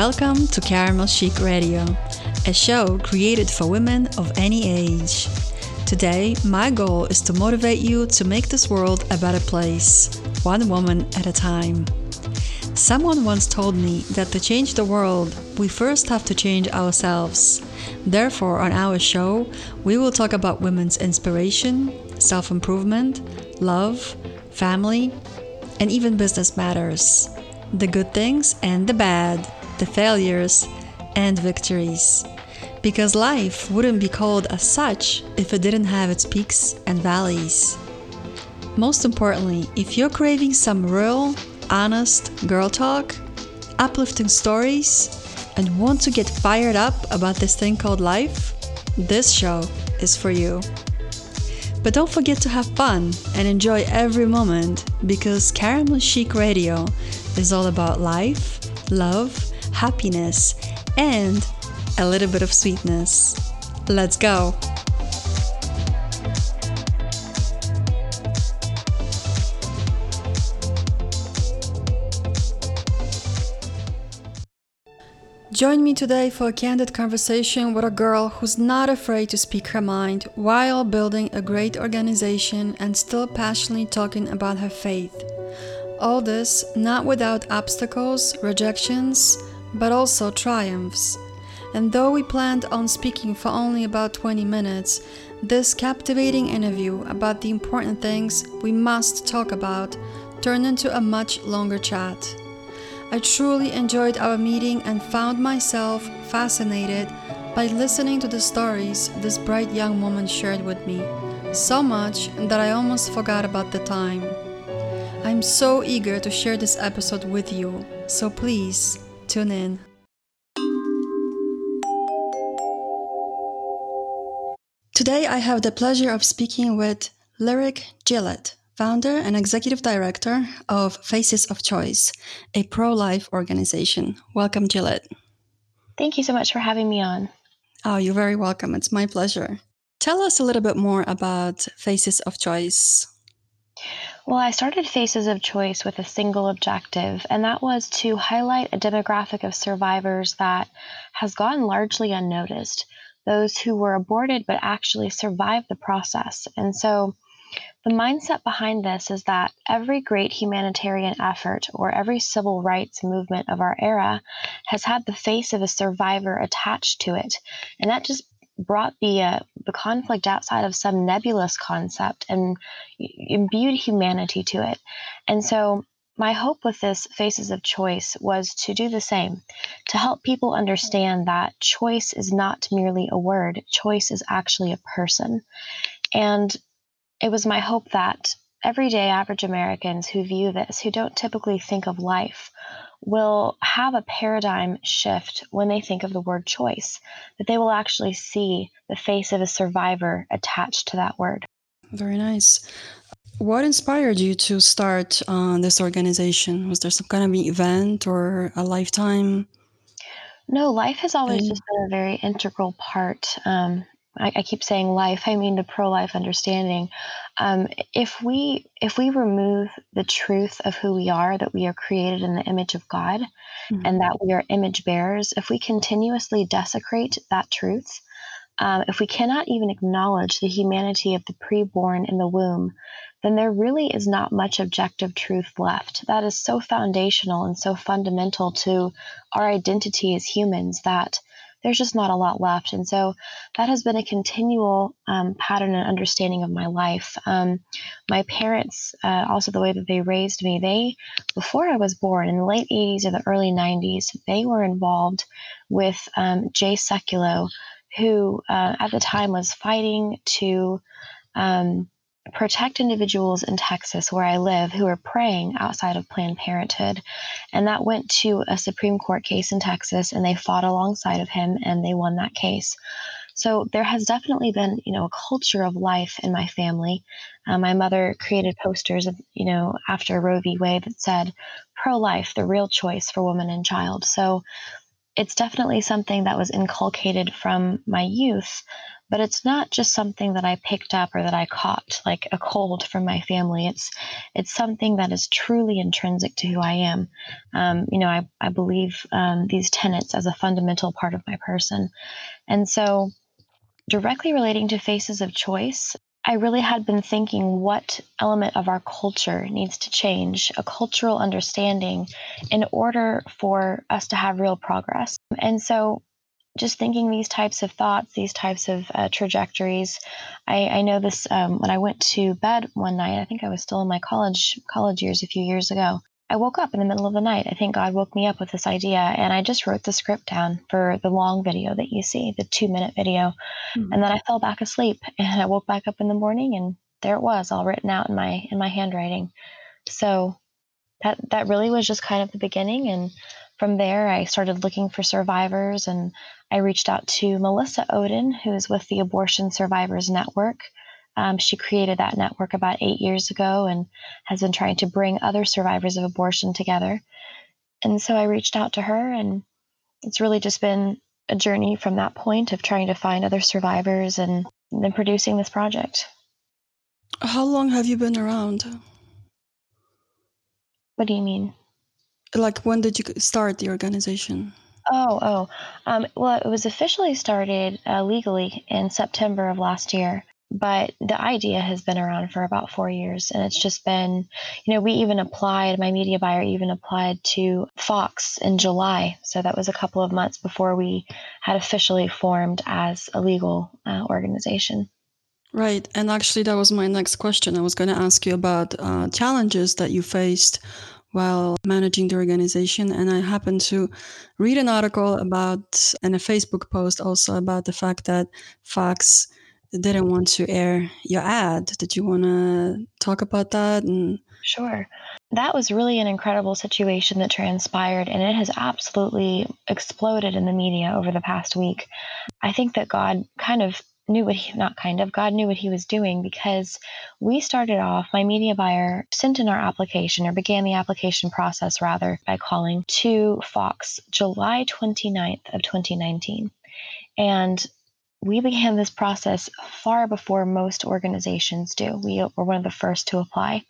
Welcome to Caramel Chic Radio, a show created for women of any age. Today, my goal is to motivate you to make this world a better place, one woman at a time. Someone once told me that to change the world, we first have to change ourselves. Therefore, on our show, we will talk about women's inspiration, self improvement, love, family, and even business matters. The good things and the bad, the failures and victories. Because life wouldn't be called as such if it didn't have its peaks and valleys. Most importantly, if you're craving some real, honest girl talk, uplifting stories, and want to get fired up about this thing called life, this show is for you. But don't forget to have fun and enjoy every moment because Caramel Chic Radio is all about life, love, happiness, and a little bit of sweetness. Let's go! Join me today for a candid conversation with a girl who's not afraid to speak her mind while building a great organization and still passionately talking about her faith. All this not without obstacles, rejections, but also triumphs. And though we planned on speaking for only about 20 minutes, this captivating interview about the important things we must talk about turned into a much longer chat. I truly enjoyed our meeting and found myself fascinated by listening to the stories this bright young woman shared with me, so much that I almost forgot about the time. I'm so eager to share this episode with you, so please tune in. Today, I have the pleasure of speaking with Lyric Gillett founder and executive director of Faces of Choice, a pro life organization. Welcome, Gillett. Thank you so much for having me on. Oh, you're very welcome. It's my pleasure. Tell us a little bit more about Faces of Choice. Well, I started Faces of Choice with a single objective, and that was to highlight a demographic of survivors that has gone largely unnoticed. Those who were aborted but actually survived the process. And so the mindset behind this is that every great humanitarian effort or every civil rights movement of our era has had the face of a survivor attached to it. And that just brought the uh, the conflict outside of some nebulous concept and imbued humanity to it. And so my hope with this Faces of Choice was to do the same, to help people understand that choice is not merely a word, choice is actually a person. And it was my hope that everyday average Americans who view this, who don't typically think of life, will have a paradigm shift when they think of the word choice, that they will actually see the face of a survivor attached to that word. Very nice. What inspired you to start uh, this organization? Was there some kind of event or a lifetime? No, life has always just been a very integral part um, I, I keep saying life, I mean the pro-life understanding. Um, if we if we remove the truth of who we are, that we are created in the image of God, mm-hmm. and that we are image bearers, if we continuously desecrate that truth, um, if we cannot even acknowledge the humanity of the preborn in the womb, then there really is not much objective truth left. That is so foundational and so fundamental to our identity as humans that there's just not a lot left. And so that has been a continual um, pattern and understanding of my life. Um, my parents, uh, also the way that they raised me, they, before I was born in the late 80s or the early 90s, they were involved with um, Jay Sekulow, who uh, at the time was fighting to um, protect individuals in Texas, where I live, who are praying outside of Planned Parenthood. And that went to a Supreme Court case in Texas, and they fought alongside of him and they won that case. So there has definitely been, you know, a culture of life in my family. Uh, my mother created posters, of, you know, after Roe v. Wade that said "pro-life, the real choice for woman and child." So it's definitely something that was inculcated from my youth, but it's not just something that I picked up or that I caught like a cold from my family. It's it's something that is truly intrinsic to who I am. Um, you know, I, I believe um, these tenets as a fundamental part of my person. And so, directly relating to faces of choice, I really had been thinking what element of our culture needs to change, a cultural understanding, in order for us to have real progress. And so, just thinking these types of thoughts, these types of uh, trajectories, I, I, know this um, when I went to bed one night. I think I was still in my college college years a few years ago. I woke up in the middle of the night. I think God woke me up with this idea, and I just wrote the script down for the long video that you see, the two minute video. Mm-hmm. And then I fell back asleep, and I woke back up in the morning, and there it was, all written out in my in my handwriting. So that that really was just kind of the beginning, and from there, I started looking for survivors, and I reached out to Melissa Ohden, who's with the Abortion Survivors Network. Um, she created that network about eight years ago and has been trying to bring other survivors of abortion together. And so I reached out to her, and it's really just been a journey from that point of trying to find other survivors and then producing this project. How long have you been around? What do you mean? Like, when did you start the organization? Oh, oh. Um, well, it was officially started uh, legally in September of last year but the idea has been around for about four years and it's just been you know we even applied my media buyer even applied to fox in july so that was a couple of months before we had officially formed as a legal uh, organization right and actually that was my next question i was going to ask you about uh, challenges that you faced while managing the organization. And I happened to read an article about and a Facebook post also about the fact that Fox didn't want to air your ad. Did you want to talk about that? And Sure. That was really an incredible situation that transpired, and it has absolutely exploded in the media over the past week. I think that God kind of knew what he, not kind of, God knew what he was doing because we started off, my media buyer sent in our application or began the application process rather by calling to Fox July 29th of 2019. And we began this process far before most organizations do. We were one of the first to apply.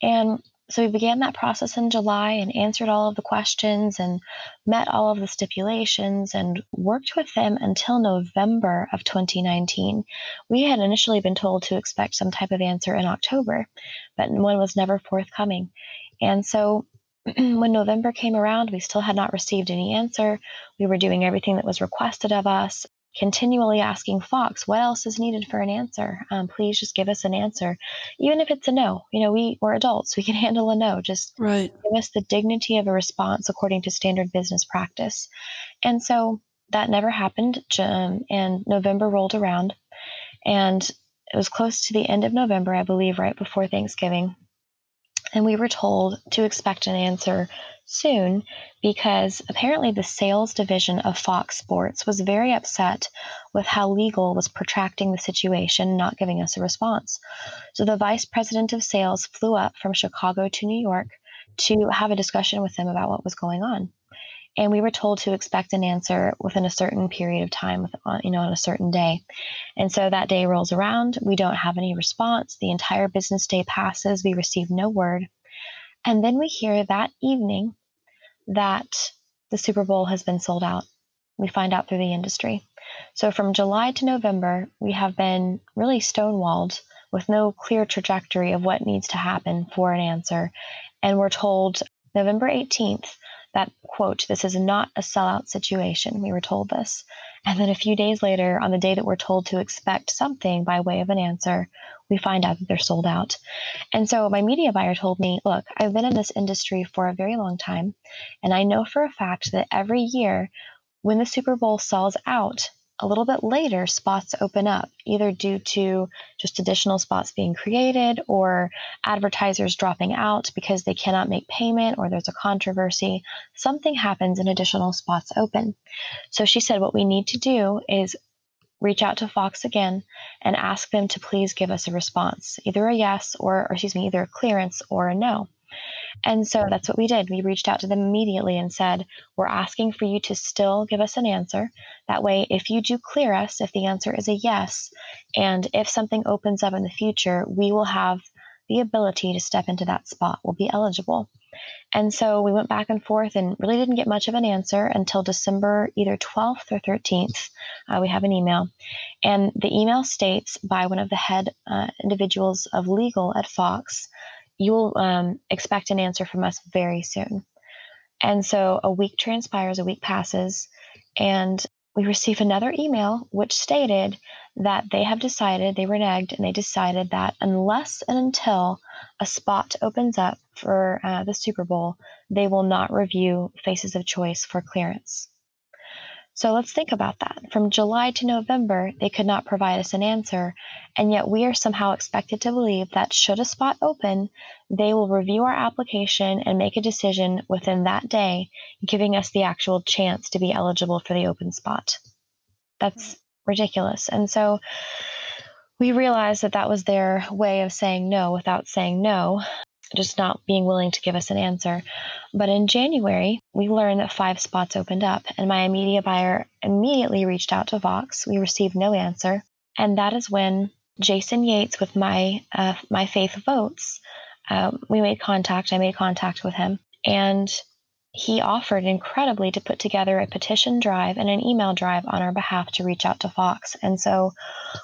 And so we began that process in July and answered all of the questions and met all of the stipulations and worked with them until November of 2019. We had initially been told to expect some type of answer in October, but one was never forthcoming. And so when November came around, we still had not received any answer. We were doing everything that was requested of us continually asking Fox, what else is needed for an answer? Um, please just give us an answer. Even if it's a no, you know, we, we're adults, we can handle a no. Just right. give us the dignity of a response according to standard business practice. And so that never happened. Um, and November rolled around, and it was close to the end of November, I believe, right before Thanksgiving. And we were told to expect an answer soon because apparently the sales division of Fox Sports was very upset with how legal was protracting the situation, not giving us a response. So the vice president of sales flew up from Chicago to New York to have a discussion with them about what was going on. And we were told to expect an answer within a certain period of time, uh, you know, on a certain day. And so that day rolls around. We don't have any response. The entire business day passes. We receive no word. And then we hear that evening that the Super Bowl has been sold out. We find out through the industry. So from July to November, we have been really stonewalled with no clear trajectory of what needs to happen for an answer. And we're told November 18th that, quote, this is not a sellout situation. We were told this. And then a few days later, on the day that we're told to expect something by way of an answer, we find out that they're sold out. And so my media buyer told me, look, I've been in this industry for a very long time, and I know for a fact that every year when the Super Bowl sells out, a little bit later, spots open up, either due to just additional spots being created or advertisers dropping out because they cannot make payment or there's a controversy. Something happens and additional spots open. So she said, what we need to do is reach out to Fox again and ask them to please give us a response, either a yes or, or excuse me, either a clearance or a no. And so that's what we did. We reached out to them immediately and said, We're asking for you to still give us an answer. That way, if you do clear us, if the answer is a yes, and if something opens up in the future, we will have the ability to step into that spot. We'll be eligible. And so we went back and forth and really didn't get much of an answer until December either 12th or 13th. Uh, we have an email. And the email states by one of the head uh, individuals of legal at Fox you will um, expect an answer from us very soon. And so a week transpires, a week passes, and we receive another email which stated that they have decided, they reneged, and they decided that unless and until a spot opens up for uh, the Super Bowl, they will not review Faces of Choice for clearance. So let's think about that. From July to November, they could not provide us an answer, and yet we are somehow expected to believe that should a spot open, they will review our application and make a decision within that day, giving us the actual chance to be eligible for the open spot. That's mm-hmm. ridiculous. And so we realized that that was their way of saying no without saying no just not being willing to give us an answer. But in January, we learned that five spots opened up, and my media buyer immediately reached out to Fox. We received no answer, and that is when Jason Yates with my uh, My Faith Votes. Uh, we made contact. I made contact with him, and he offered incredibly to put together a petition drive and an email drive on our behalf to reach out to Fox. And so,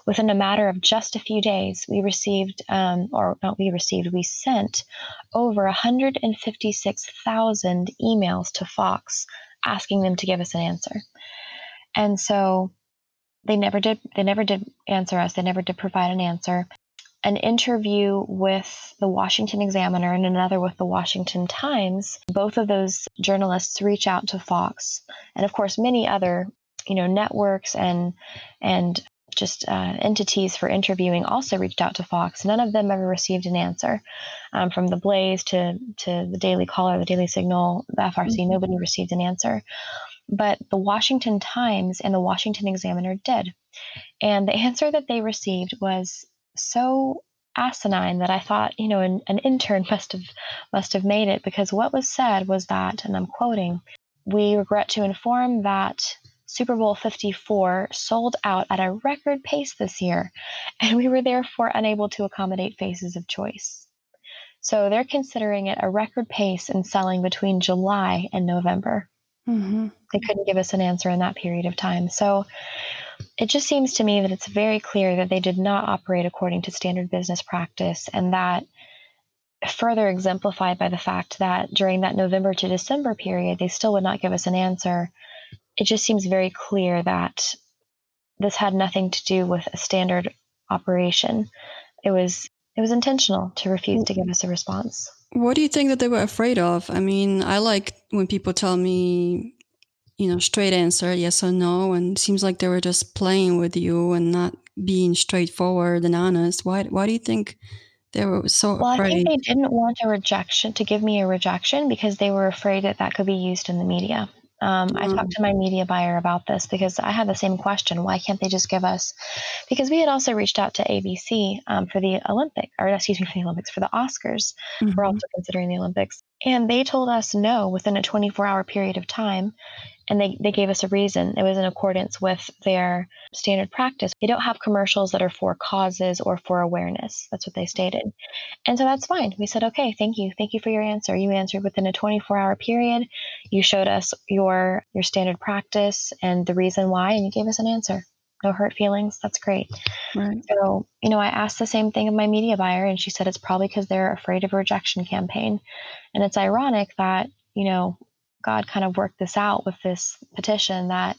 within a matter of just a few days, we received, um, or not we received, we sent over 156,000 emails to Fox asking them to give us an answer. And so, they never did. They never did answer us. They never did provide an answer an interview with the Washington Examiner and another with the Washington Times, both of those journalists reach out to Fox, and of course many other you know networks and and just uh, entities for interviewing also reached out to Fox. None of them ever received an answer. Um, from the Blaze to to the Daily Caller, the Daily Signal, the FRC, mm-hmm. nobody received an answer. But the Washington Times and the Washington Examiner did. And the answer that they received was so asinine that I thought, you know, an, an intern must have must have made it because what was said was that, and I'm quoting, we regret to inform that Super Bowl 54 sold out at a record pace this year, and we were therefore unable to accommodate faces of choice. So they're considering it a record pace in selling between July and November. Mm-hmm. They couldn't give us an answer in that period of time. So it just seems to me that it's very clear that they did not operate according to standard business practice, and that further exemplified by the fact that during that November to December period, they still would not give us an answer. It just seems very clear that this had nothing to do with a standard operation. It was it was intentional to refuse to give us a response. What do you think that they were afraid of? I mean, I like when people tell me you know, straight answer, yes or no. And seems like they were just playing with you and not being straightforward and honest. Why, why do you think they were so well, afraid? I think they didn't want a rejection to give me a rejection because they were afraid that that could be used in the media. Um. I talked to my media buyer about this because I had the same question. Why can't they just give us? Because we had also reached out to ABC um, for the Olympic, or excuse me, for the Olympics, for the Oscars. Mm-hmm. We're also considering the Olympics. And they told us no within a 24 hour period of time and they, they gave us a reason. It was in accordance with their standard practice. They don't have commercials that are for causes or for awareness. That's what they stated. And so that's fine. We said, okay, thank you. Thank you for your answer. You answered within a 24 hour period. You showed us your your standard practice and the reason why, and you gave us an answer. No hurt feelings. That's great. Right. So, you know, I asked the same thing of my media buyer, and she said it's probably because they're afraid of a rejection campaign. And it's ironic that, you know, God kind of worked this out with this petition that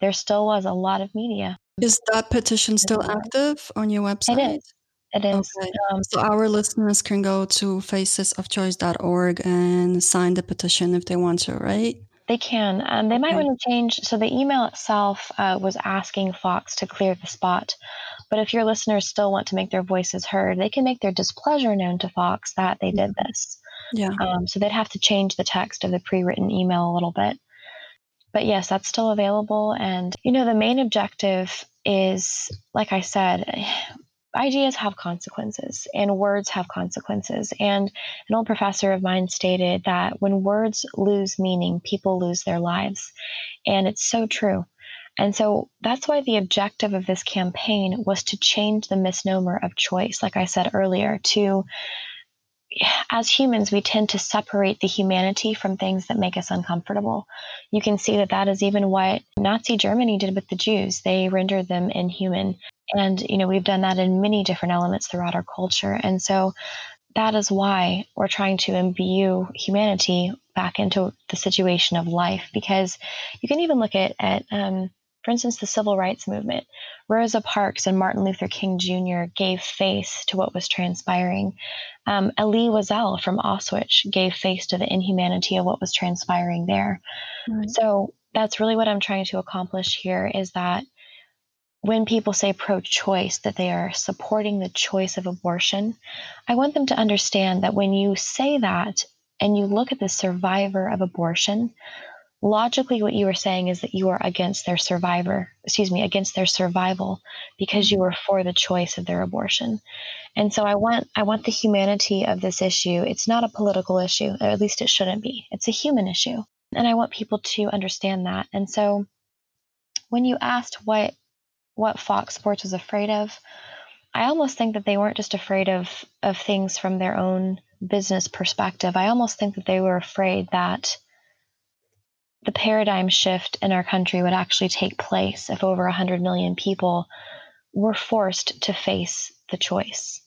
there still was a lot of media. Is that petition still active on your website? It is. It is. Okay. Um, so our listeners can go to facesofchoice.org and sign the petition if they want to, right? They can. Um, they might okay. want to change. So the email itself uh, was asking Fox to clear the spot. But if your listeners still want to make their voices heard, they can make their displeasure known to Fox that they did mm-hmm. this. Yeah. Um, so they'd have to change the text of the pre written email a little bit. But yes, that's still available. And, you know, the main objective is, like I said, ideas have consequences and words have consequences. And an old professor of mine stated that when words lose meaning, people lose their lives. And it's so true. And so that's why the objective of this campaign was to change the misnomer of choice, like I said earlier, to as humans, we tend to separate the humanity from things that make us uncomfortable. You can see that that is even what Nazi Germany did with the Jews. They rendered them inhuman. And, you know, we've done that in many different elements throughout our culture. And so that is why we're trying to imbue humanity back into the situation of life because you can even look at, at um, for instance, the civil rights movement. Rosa Parks and Martin Luther King Jr. gave face to what was transpiring. Um, Elie Wiesel from Auschwitz gave face to the inhumanity of what was transpiring there. Right. So that's really what I'm trying to accomplish here is that when people say pro choice, that they are supporting the choice of abortion, I want them to understand that when you say that and you look at the survivor of abortion, logically what you are saying is that you are against their survivor excuse me against their survival because you mm-hmm. are for the choice of their abortion. And so i want i want the humanity of this issue. It's not a political issue or at least it shouldn't be. It's a human issue. And i want people to understand that. And so when you asked what what fox sports was afraid of i almost think that they weren't just afraid of of things from their own business perspective. I almost think that they were afraid that the paradigm shift in our country would actually take place if over 100 million people were forced to face the choice.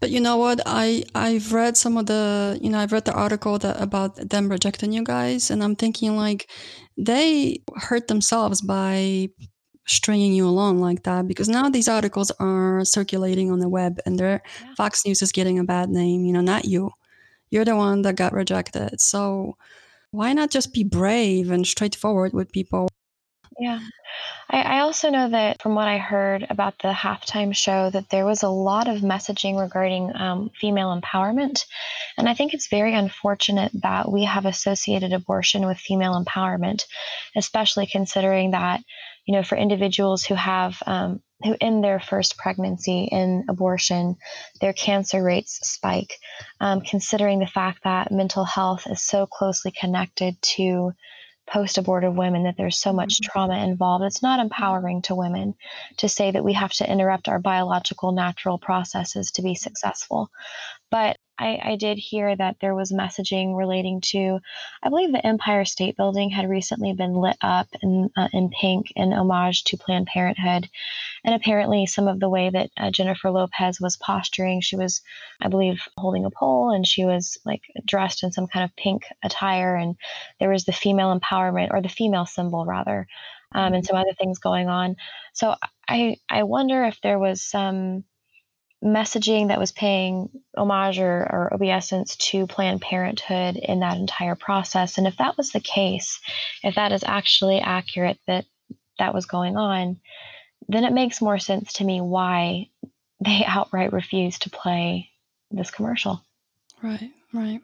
But you know what? I I've read some of the you know I've read the article that about them rejecting you guys, and I'm thinking like they hurt themselves by stringing you along like that because now these articles are circulating on the web and their yeah. Fox News is getting a bad name. You know, not you. You're the one that got rejected. So why not just be brave and straightforward with people? Yeah. I, I, also know that from what I heard about the halftime show, that there was a lot of messaging regarding um, female empowerment. And I think it's very unfortunate that we have associated abortion with female empowerment, especially considering that, you know, for individuals who have um, who in their first pregnancy in abortion, their cancer rates spike, um, considering the fact that mental health is so closely connected to post abortive women that there's so much mm-hmm. trauma involved. It's not empowering to women to say that we have to interrupt our biological natural processes to be successful. But I, I, did hear that there was messaging relating to, I believe the Empire State Building had recently been lit up in, uh, in pink in homage to Planned Parenthood. And apparently, some of the way that uh, Jennifer Lopez was posturing, she was, I believe, holding a pole and she was like dressed in some kind of pink attire. And there was the female empowerment or the female symbol, rather, um, and some other things going on. So I, I wonder if there was some messaging that was paying homage or, or obeisance to Planned Parenthood in that entire process. And if that was the case, if that is actually accurate that that was going on, then it makes more sense to me why they outright refused to play this commercial. Right, right.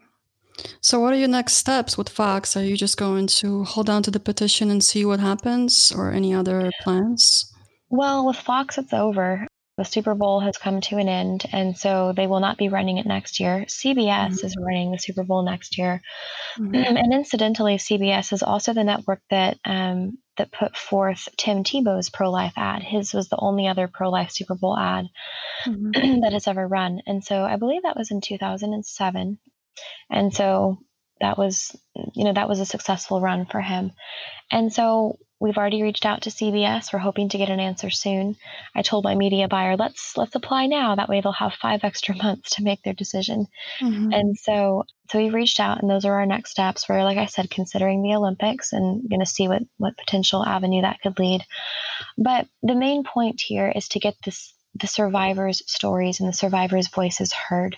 So, what are your next steps with Fox? Are you just going to hold on to the petition and see what happens, or any other plans? Well, with Fox, it's over the Super Bowl has come to an end, and so they will not be running it next year. CBS mm-hmm. is running the Super Bowl next year, mm-hmm. and incidentally, CBS is also the network that um, that put forth Tim Tebow's pro-life ad. His was the only other pro-life Super Bowl ad mm-hmm. that has ever run, and so I believe that was in 2007, and so that was you know that was a successful run for him, and so We've already reached out to CBS. We're hoping to get an answer soon. I told my media buyer, let's let's apply now. That way they'll have five extra months to make their decision. Mm-hmm. And so so we've reached out and those are our next steps. We're like I said, considering the Olympics and gonna see what, what potential avenue that could lead. But the main point here is to get this the survivors' stories and the survivors' voices heard.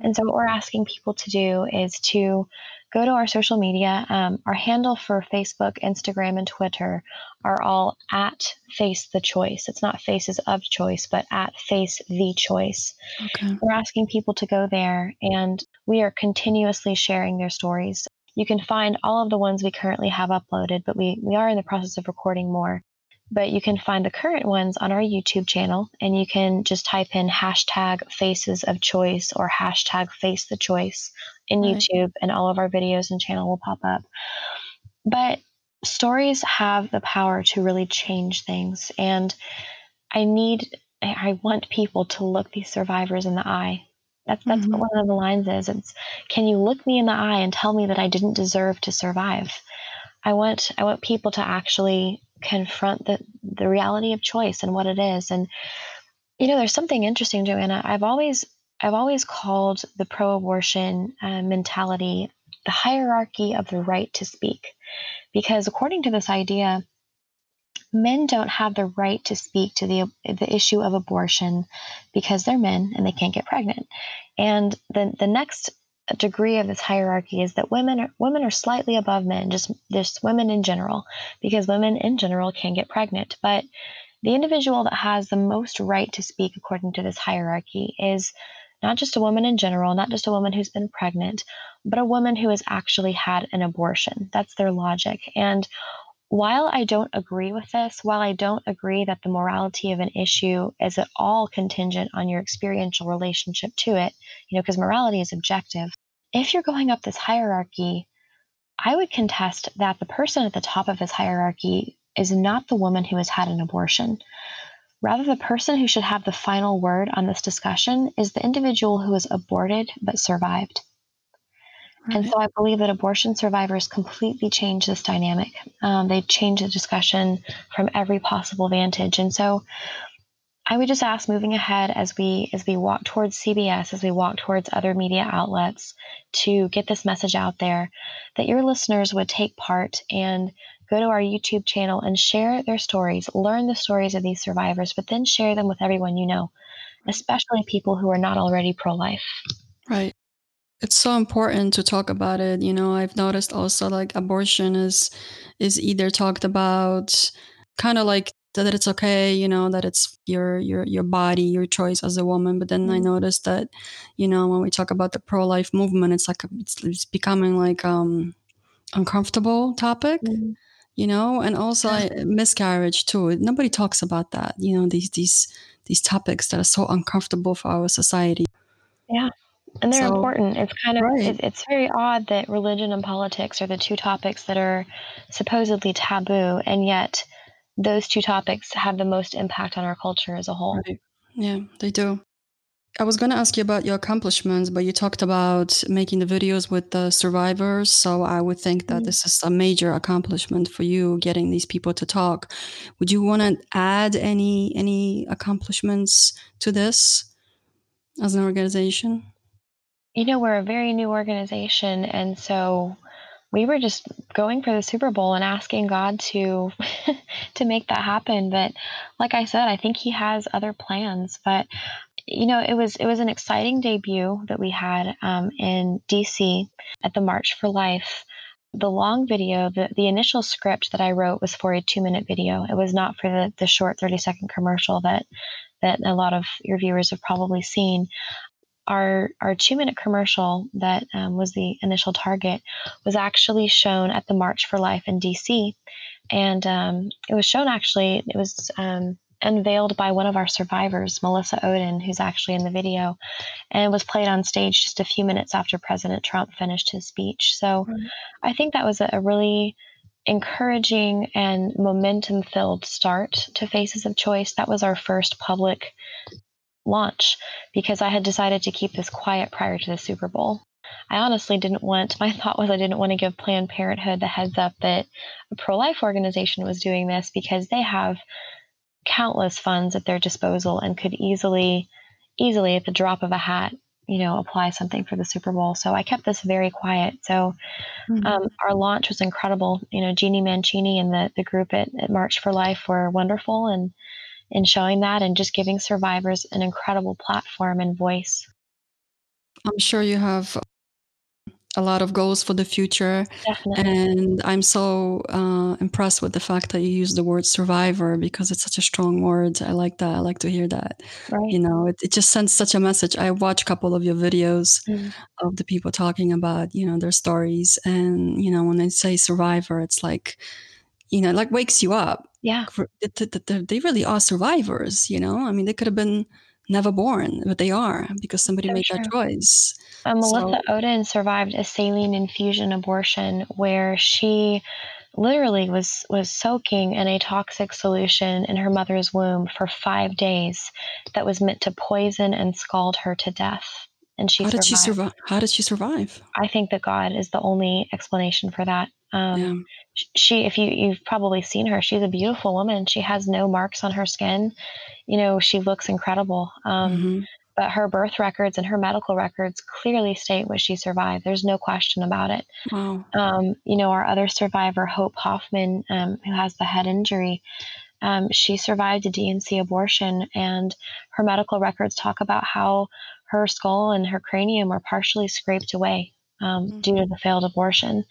And so, what we're asking people to do is to go to our social media. Um, our handle for Facebook, Instagram, and Twitter are all at Face the Choice. It's not Faces of Choice, but at Face the Choice. Okay. We're asking people to go there, and we are continuously sharing their stories. You can find all of the ones we currently have uploaded, but we, we are in the process of recording more. But you can find the current ones on our YouTube channel and you can just type in hashtag faces of choice or hashtag face the choice in right. YouTube and all of our videos and channel will pop up. But stories have the power to really change things. And I need, I want people to look these survivors in the eye. That's, that's mm-hmm. what one of the lines is. It's, can you look me in the eye and tell me that I didn't deserve to survive? I want, I want people to actually confront the, the reality of choice and what it is. And, you know, there's something interesting, Joanna. I've always, I've always called the pro-abortion uh, mentality the hierarchy of the right to speak, because according to this idea, men don't have the right to speak to the the issue of abortion because they're men and they can't get pregnant. And the the next degree of this hierarchy is that women are women are slightly above men, just just women in general, because women in general can get pregnant. But the individual that has the most right to speak according to this hierarchy is not just a woman in general, not just a woman who's been pregnant, but a woman who has actually had an abortion. That's their logic. And while I don't agree with this, while I don't agree that the morality of an issue is at all contingent on your experiential relationship to it, you know, because morality is objective, if you're going up this hierarchy, I would contest that the person at the top of this hierarchy is not the woman who has had an abortion. Rather, the person who should have the final word on this discussion is the individual who has aborted but survived. And so I believe that abortion survivors completely change this dynamic. Um, they change the discussion from every possible vantage. And so I would just ask moving ahead as we as we walk towards CBS, as we walk towards other media outlets to get this message out there, that your listeners would take part and go to our YouTube channel and share their stories, learn the stories of these survivors, but then share them with everyone you know, especially people who are not already pro life. Right it's so important to talk about it you know i've noticed also like abortion is is either talked about kind of like that it's okay you know that it's your your your body your choice as a woman but then mm-hmm. i noticed that you know when we talk about the pro-life movement it's like it's, it's, becoming like um uncomfortable topic mm-hmm. you know and also I, miscarriage too nobody talks about that you know these these these topics that are so uncomfortable for our society yeah and they're so, important. It's kind of right. it, it's very odd that religion and politics are the two topics that are supposedly taboo, and yet those two topics have the most impact on our culture as a whole. Right. Yeah, they do. I was going to ask you about your accomplishments, but you talked about making the videos with the survivors. So I would think that mm-hmm. this is a major accomplishment for you, getting these people to talk. Would you want to add any any accomplishments to this as an organization? You know, we're a very new organization. And so we were just going for the Super Bowl and asking God to to make that happen. But like I said, I think He has other plans. But you know, it was it was an exciting debut that we had um, in DC at the March for Life. The long video, the, the initial script that I wrote was for a two minute video. It was not for the, the short 30 second commercial that that a lot of your viewers have probably seen our our two minute commercial that um, was the initial target was actually shown at the March for Life in DC, and um, it was shown actually it was um, unveiled by one of our survivors, Melissa Ohden, who's actually in the video, and it was played on stage just a few minutes after President Trump finished his speech. So mm-hmm. I think that was a, a really encouraging and momentum filled start to Faces of Choice. That was our first public launch because I had decided to keep this quiet prior to the Super Bowl. I honestly didn't want, my thought was I didn't want to give Planned Parenthood the heads up that a pro life organization was doing this because they have countless funds at their disposal and could easily, easily at the drop of a hat, you know, apply something for the Super Bowl. So I kept this very quiet. So mm-hmm. um, our launch was incredible. You know, Jeannie Mancini and the, the group at, at March for Life were wonderful. And in showing that and just giving survivors an incredible platform and voice. I'm sure you have a lot of goals for the future. Definitely. And I'm so uh, impressed with the fact that you use the word survivor because it's such a strong word. I like that. I like to hear that. Right. You know, it, it just sends such a message. I watch a couple of your videos mm. of the people talking about, you know, their stories. And, you know, when they say survivor, it's like, you know, like wakes you up Yeah. They really are survivors, you know? I mean, they could have been never born, but they are because somebody so made true. that choice. Uh, Melissa so, Ohden survived a saline infusion abortion where she literally was was soaking in a toxic solution in her mother's womb for five days that was meant to poison and scald her to death and she how did she survive how did she survive i think that god is the only explanation for that um, yeah. she if you you've probably seen her she's a beautiful woman she has no marks on her skin you know she looks incredible um, mm-hmm. but her birth records and her medical records clearly state what she survived there's no question about it wow. um, you know our other survivor hope hoffman um, who has the head injury um, she survived a D&C abortion, and her medical records talk about how her skull and her cranium were partially scraped away um, mm-hmm. due to the failed abortion.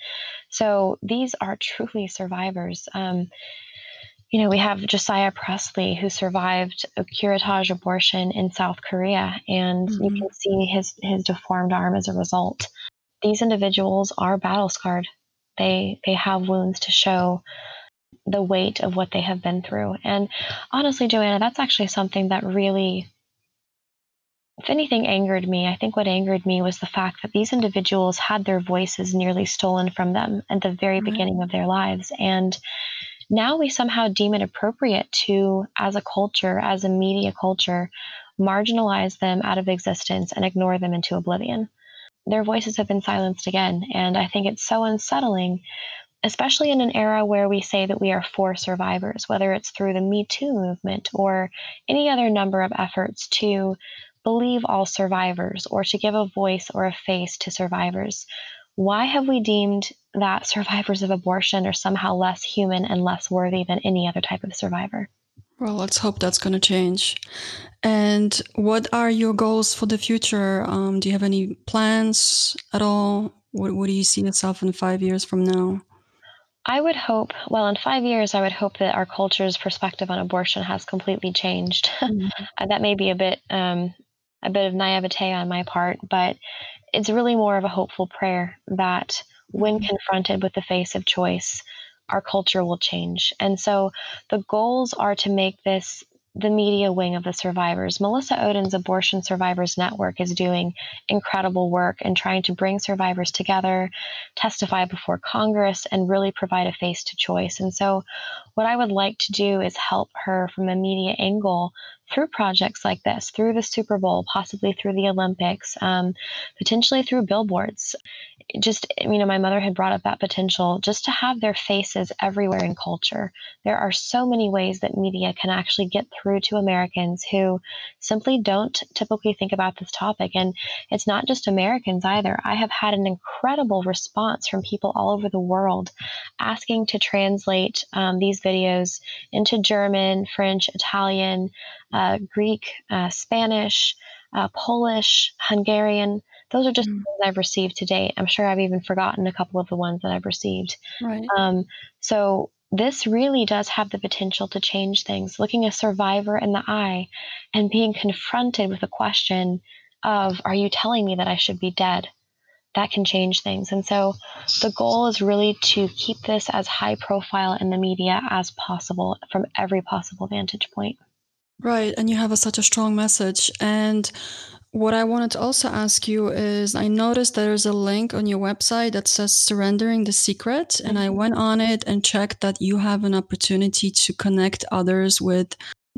So these are truly survivors. Um, you know, we have Josiah Presley, who survived a curettage abortion in South Korea, and mm-hmm. you can see his, his deformed arm as a result. These individuals are battle scarred. They, they have wounds to show the weight of what they have been through. And honestly, Joanna, that's actually something that really if anything angered me, I think what angered me was the fact that these individuals had their voices nearly stolen from them at the very mm-hmm. beginning of their lives. And now we somehow deem it appropriate to, as a culture, as a media culture, marginalize them out of existence and ignore them into oblivion. Their voices have been silenced again. And I think it's so unsettling, especially in an era where we say that we are for survivors, whether it's through the Me Too movement or any other number of efforts to believe all survivors or to give a voice or a face to survivors. Why have we deemed that survivors of abortion are somehow less human and less worthy than any other type of survivor? Well, let's hope that's going to change. And what are your goals for the future? Um, do you have any plans at all? What, what do you see yourself in five years from now? I would hope, well, in five years, I would hope that our culture's perspective on abortion has completely changed. Mm-hmm. that may be a bit um, a bit of naivete on my part, but it's really more of a hopeful prayer that when mm-hmm. confronted with the face of choice, our culture will change. And so the goals are to make this the media wing of the survivors. Melissa Ohden's Abortion Survivors Network is doing incredible work and trying to bring survivors together, testify before Congress, and really provide a face to choice. And so, what I would like to do is help her from a media angle through projects like this, through the Super Bowl, possibly through the Olympics, um, potentially through billboards. Just, you know, my mother had brought up that potential just to have their faces everywhere in culture. There are so many ways that media can actually get through to Americans who simply don't typically think about this topic. And it's not just Americans either. I have had an incredible response from people all over the world asking to translate um, these videos into German, French, Italian uh, Greek, uh, Spanish, uh, Polish, Hungarian. Those are just mm. ones I've received to date. I'm sure I've even forgotten a couple of the ones that I've received. Right. Um, so this really does have the potential to change things. Looking a survivor in the eye and being confronted with a question of, Are you telling me that I should be dead? That can change things. And so the goal is really to keep this as high profile in the media as possible from every possible vantage point. Right. And you have a, such a strong message. And what I wanted to also ask you is I noticed there's a link on your website that says surrendering the secret. And I mm-hmm. went on it and checked that you have an opportunity to connect others with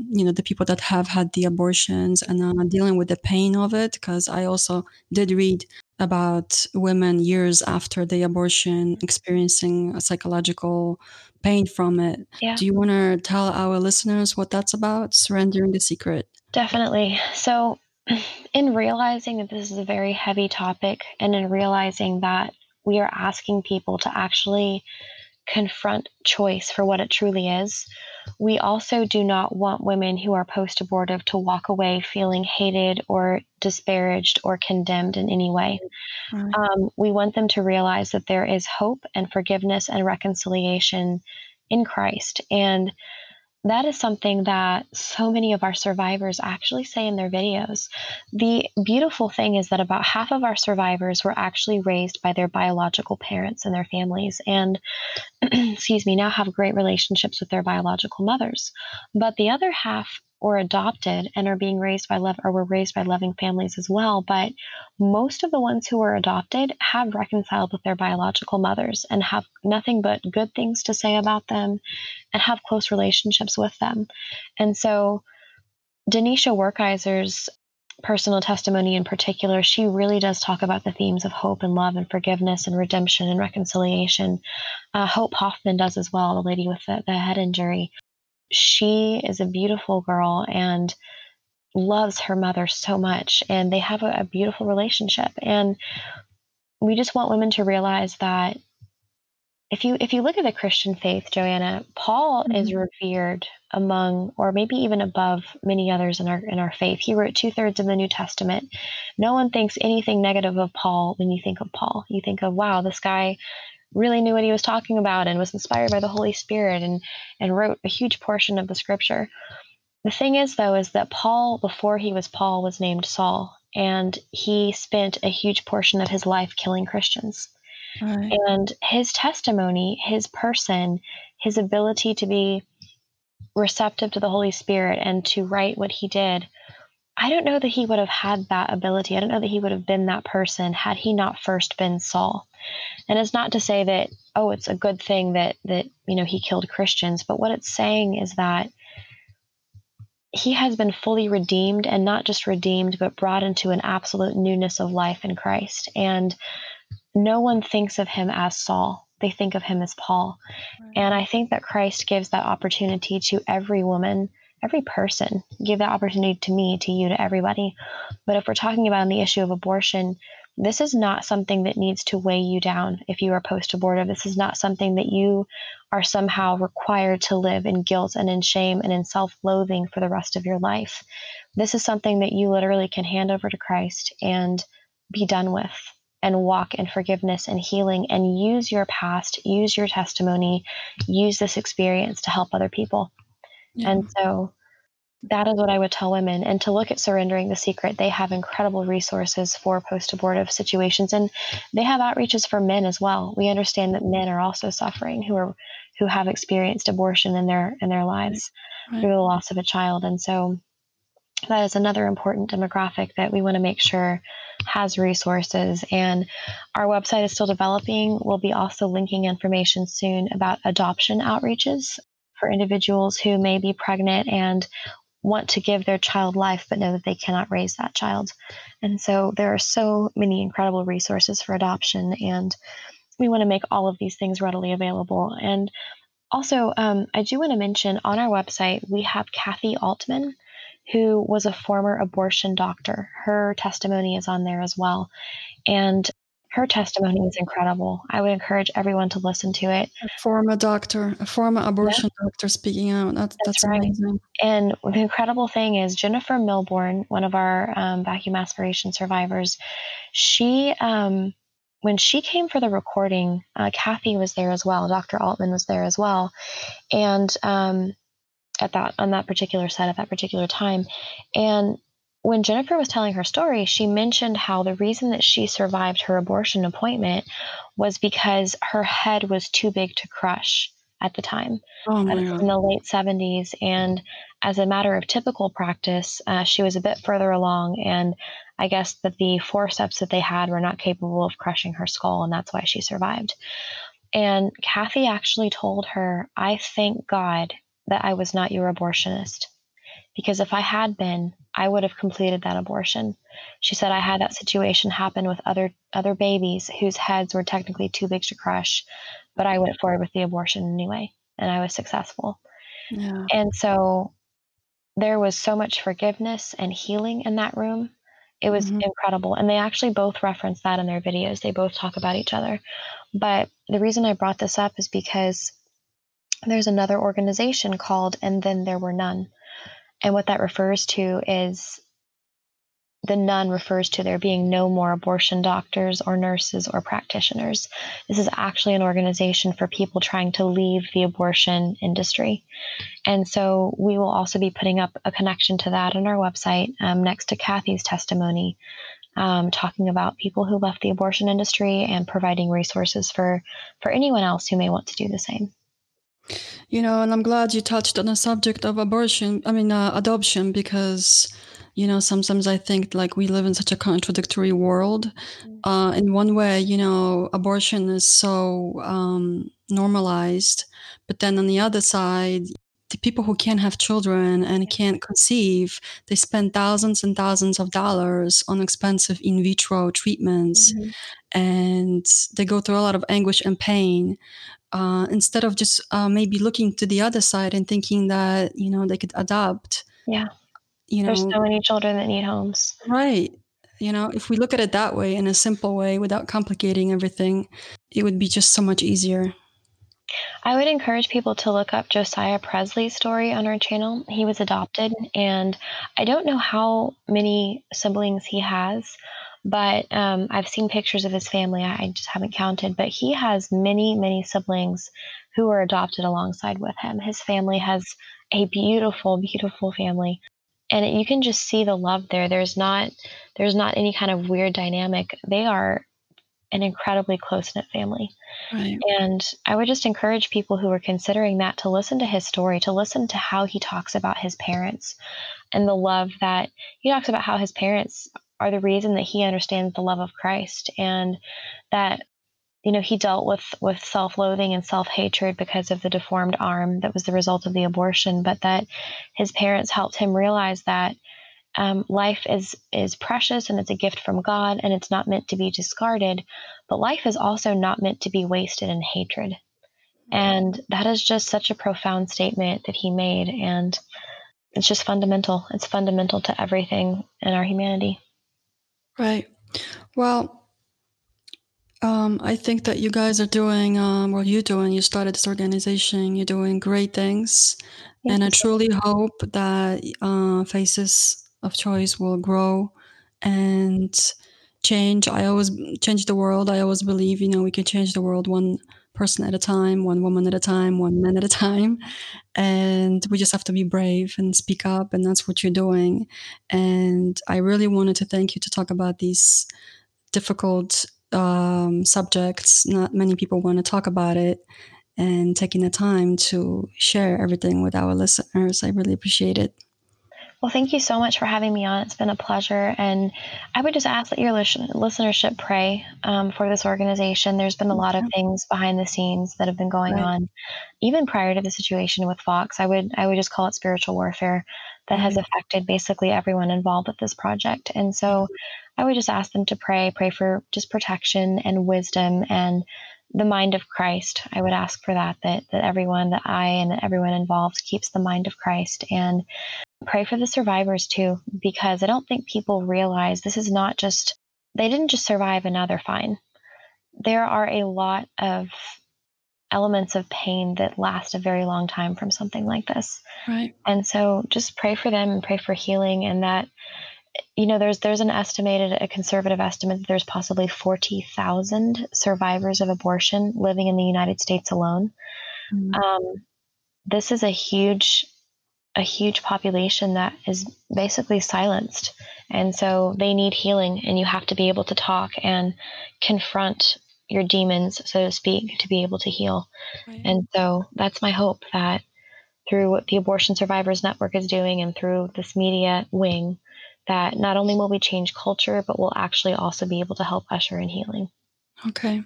you know the people that have had the abortions and are dealing with the pain of it because i also did read about women years after the abortion experiencing a psychological pain from it. Yeah. Do you want to tell our listeners what that's about? Surrendering the secret. Definitely. So, in realizing that this is a very heavy topic and in realizing that we are asking people to actually confront choice for what it truly is, we also do not want women who are post abortive to walk away feeling hated or disparaged or condemned in any way. Right. Um, we want them to realize that there is hope and forgiveness and reconciliation in Christ. And that is something that so many of our survivors actually say in their videos. The beautiful thing is that about half of our survivors were actually raised by their biological parents and their families, and excuse me, now have great relationships with their biological mothers. But the other half or adopted and are being raised by love or were raised by loving families as well. But most of the ones who were adopted have reconciled with their biological mothers and have nothing but good things to say about them and have close relationships with them. And so Denisha Werkeiser's personal testimony in particular, she really does talk about the themes of hope and love and forgiveness and redemption and reconciliation. Uh, hope Hoffman does as well, the lady with the, the head injury she is a beautiful girl and loves her mother so much and they have a, a, beautiful relationship. And we just want women to realize that if you if you look at the christian faith joanna paul mm-hmm. is revered among or maybe even above many others in our in our faith. He wrote two-thirds of the new testament. No one thinks anything negative of paul when you think of paul. You think of wow this guy really knew what he was talking about and was inspired by the Holy Spirit and, and wrote a huge portion of the scripture. The thing is, though, is that Paul, before he was Paul, was named Saul, and he spent a huge portion of his life killing Christians. Right. And his testimony, his person, his ability to be receptive to the Holy Spirit and to write what he did, I don't know that he would have had that ability. I don't know that he would have been that person had he not first been Saul. And it's not to say that, oh, it's a good thing that, that, you know, he killed Christians, but what it's saying is that he has been fully redeemed and not just redeemed, but brought into an absolute newness of life in Christ. And no one thinks of him as Saul. They think of him as Paul. Right. And I think that Christ gives that opportunity to every woman, every person. Give that opportunity to me, to you, to everybody. But if we're talking about the issue of abortion, this is not something that needs to weigh you down if you are post abortive. This is not something that you are somehow required to live in guilt and in shame and in self loathing for the rest of your life. This is something that you literally can hand over to Christ and be done with and walk in forgiveness and healing and use your past, use your testimony, use this experience to help other people. Yeah. And so that is what I would tell women. And to look at Surrendering the Secret, they have incredible resources for post abortive situations. And they have outreaches for men as well. We understand that men are also suffering who are who have experienced abortion in their in their lives right. through the loss of a child. And so that is another important demographic that we want to make sure has resources. And our website is still developing. We'll be also linking information soon about adoption outreaches for individuals who may be pregnant and want to give their child life but know that they cannot raise that child. And so there are so many incredible resources for adoption, and we want to make all of these things readily available. And also, um, I do want to mention on our website, we have Kathi Aultman, who was a former abortion doctor. Her testimony is on there as well. And her testimony is incredible. I would encourage everyone to listen to it. A former doctor, a former abortion yeah. doctor speaking out. That's, that's, that's right. amazing. And the incredible thing is, Jennifer Milbourne, one of our um, vacuum aspiration survivors, she, um, when she came for the recording, uh, Kathi was there as well. Dr. Aultman was there as well. And um, at that on that particular set at that particular time. And when Jennifer was telling her story, she mentioned how the reason that she survived her abortion appointment was because her head was too big to crush at the time. Oh in the late 70s. And as a matter of typical practice, uh, she was a bit further along. And I guess that the forceps that they had were not capable of crushing her skull. And that's why she survived. And Kathi actually told her, I thank God that I was not your abortionist. Because if I had been, I would have completed that abortion. She said I had that situation happen with other other babies whose heads were technically too big to crush, but I went forward with the abortion anyway, and I was successful. Yeah. And so there was so much forgiveness and healing in that room. It was mm-hmm. incredible. And they actually both reference that in their videos. They both talk about each other. But the reason I brought this up is because there's another organization called And Then There Were None. And what that refers to is the none refers to there being no more abortion doctors or nurses or practitioners. This is actually an organization for people trying to leave the abortion industry. And so we will also be putting up a connection to that on our website um, next to Kathi's testimony, um, talking about people who left the abortion industry and providing resources for, for anyone else who may want to do the same. You know, and I'm glad you touched on the subject of abortion, I mean, uh, adoption, because you know sometimes i think like we live in such a contradictory world mm. uh, in one way you know abortion is so um, normalized but then on the other side the people who can't have children and can't conceive they spend thousands and thousands of dollars on expensive in vitro treatments mm-hmm. and they go through a lot of anguish and pain uh, instead of just uh, maybe looking to the other side and thinking that you know they could adopt yeah. you know there's so many children that need homes. Right. You know if we look at it that way in a simple way without complicating everything it would be just so much easier. I would encourage people to look up Josiah Presley's story on our channel. He was adopted, and I don't know how many siblings he has, but um, I've seen pictures of his family. I just haven't counted, but he has many, many siblings who are adopted alongside with him. His family has a beautiful, beautiful family and you can just see the love there there's not there's not any kind of weird dynamic they are an incredibly close knit family. Right. And I would just encourage people who are considering that to listen to his story, to listen to how he talks about his parents and the love that he talks about how his parents are the reason that he understands the love of Christ and that you know he dealt with with self-loathing and self-hatred because of the deformed arm that was the result of the abortion but that his parents helped him realize that um, life is is precious and it's a gift from god and it's not meant to be discarded but life is also not meant to be wasted in hatred. And that is just such a profound statement that he made and it's just fundamental. It's fundamental to everything in our humanity right well um, I think that you guys are doing um, what you're doing. You started this organization. You're doing great things, Thank and I truly hope that uh, Faces of Choice will grow and change. I always change the world. I always believe, you know, we can change the world one person at a time, one woman at a time, one man at a time, and we just have to be brave and speak up. And that's what you're doing. And I really wanted to thank you to talk about these difficult um, subjects. Not many people want to talk about it, and taking the time to share everything with our listeners. I really appreciate it. Well, thank you so much for having me on. It's been a pleasure. And I would just ask that your listen- listenership pray um, for this organization. There's been a lot of things behind the scenes that have been going right. on, even prior to the situation with Fox. I would I would just call it spiritual warfare that has affected basically everyone involved with this project. And so I would just ask them to pray, pray for just protection and wisdom and the mind of Christ. I would ask for that, that, that everyone, that I and everyone involved keeps the mind of Christ and pray for the survivors too, because I don't think people realize this is not just, they didn't just survive and now they're fine. There are a lot of elements of pain that last a very long time from something like this. Right. And so just pray for them and pray for healing and that you know there's there's an estimated a conservative estimate that there's possibly 40,000 survivors of abortion living in the United States alone. Mm-hmm. Um, this is a huge a huge population that is basically silenced. And so they need healing and you have to be able to talk and confront your demons, so to speak, to be able to heal. Right. And so that's my hope that through what the Abortion Survivors Network is doing and through this media wing, that not only will we change culture, but we'll actually also be able to help usher in healing. Okay.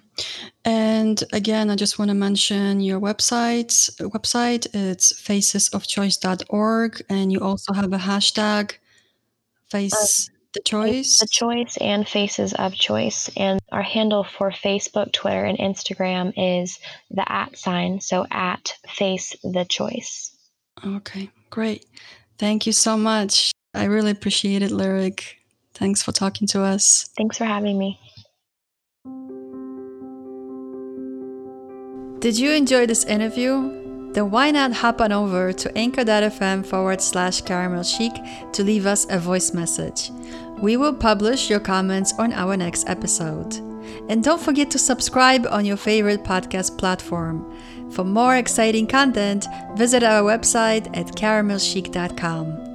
And again, I just want to mention your website. Website it's facesofchoice.org, and you also have a hashtag face um, the choice. The choice and faces of choice. And our handle for Facebook, Twitter, and Instagram is the at sign. So at face the choice. Okay, great. Thank you so much. I really appreciate it, Lyric. Thanks for talking to us. Thanks for having me. Did you enjoy this interview? then why not hop on over to anchor.fm forward slash caramel chic to leave us a voice message. We will publish your comments on our next episode. And don't forget to subscribe on your favorite podcast platform. For more exciting content, visit our website at caramelchic.com.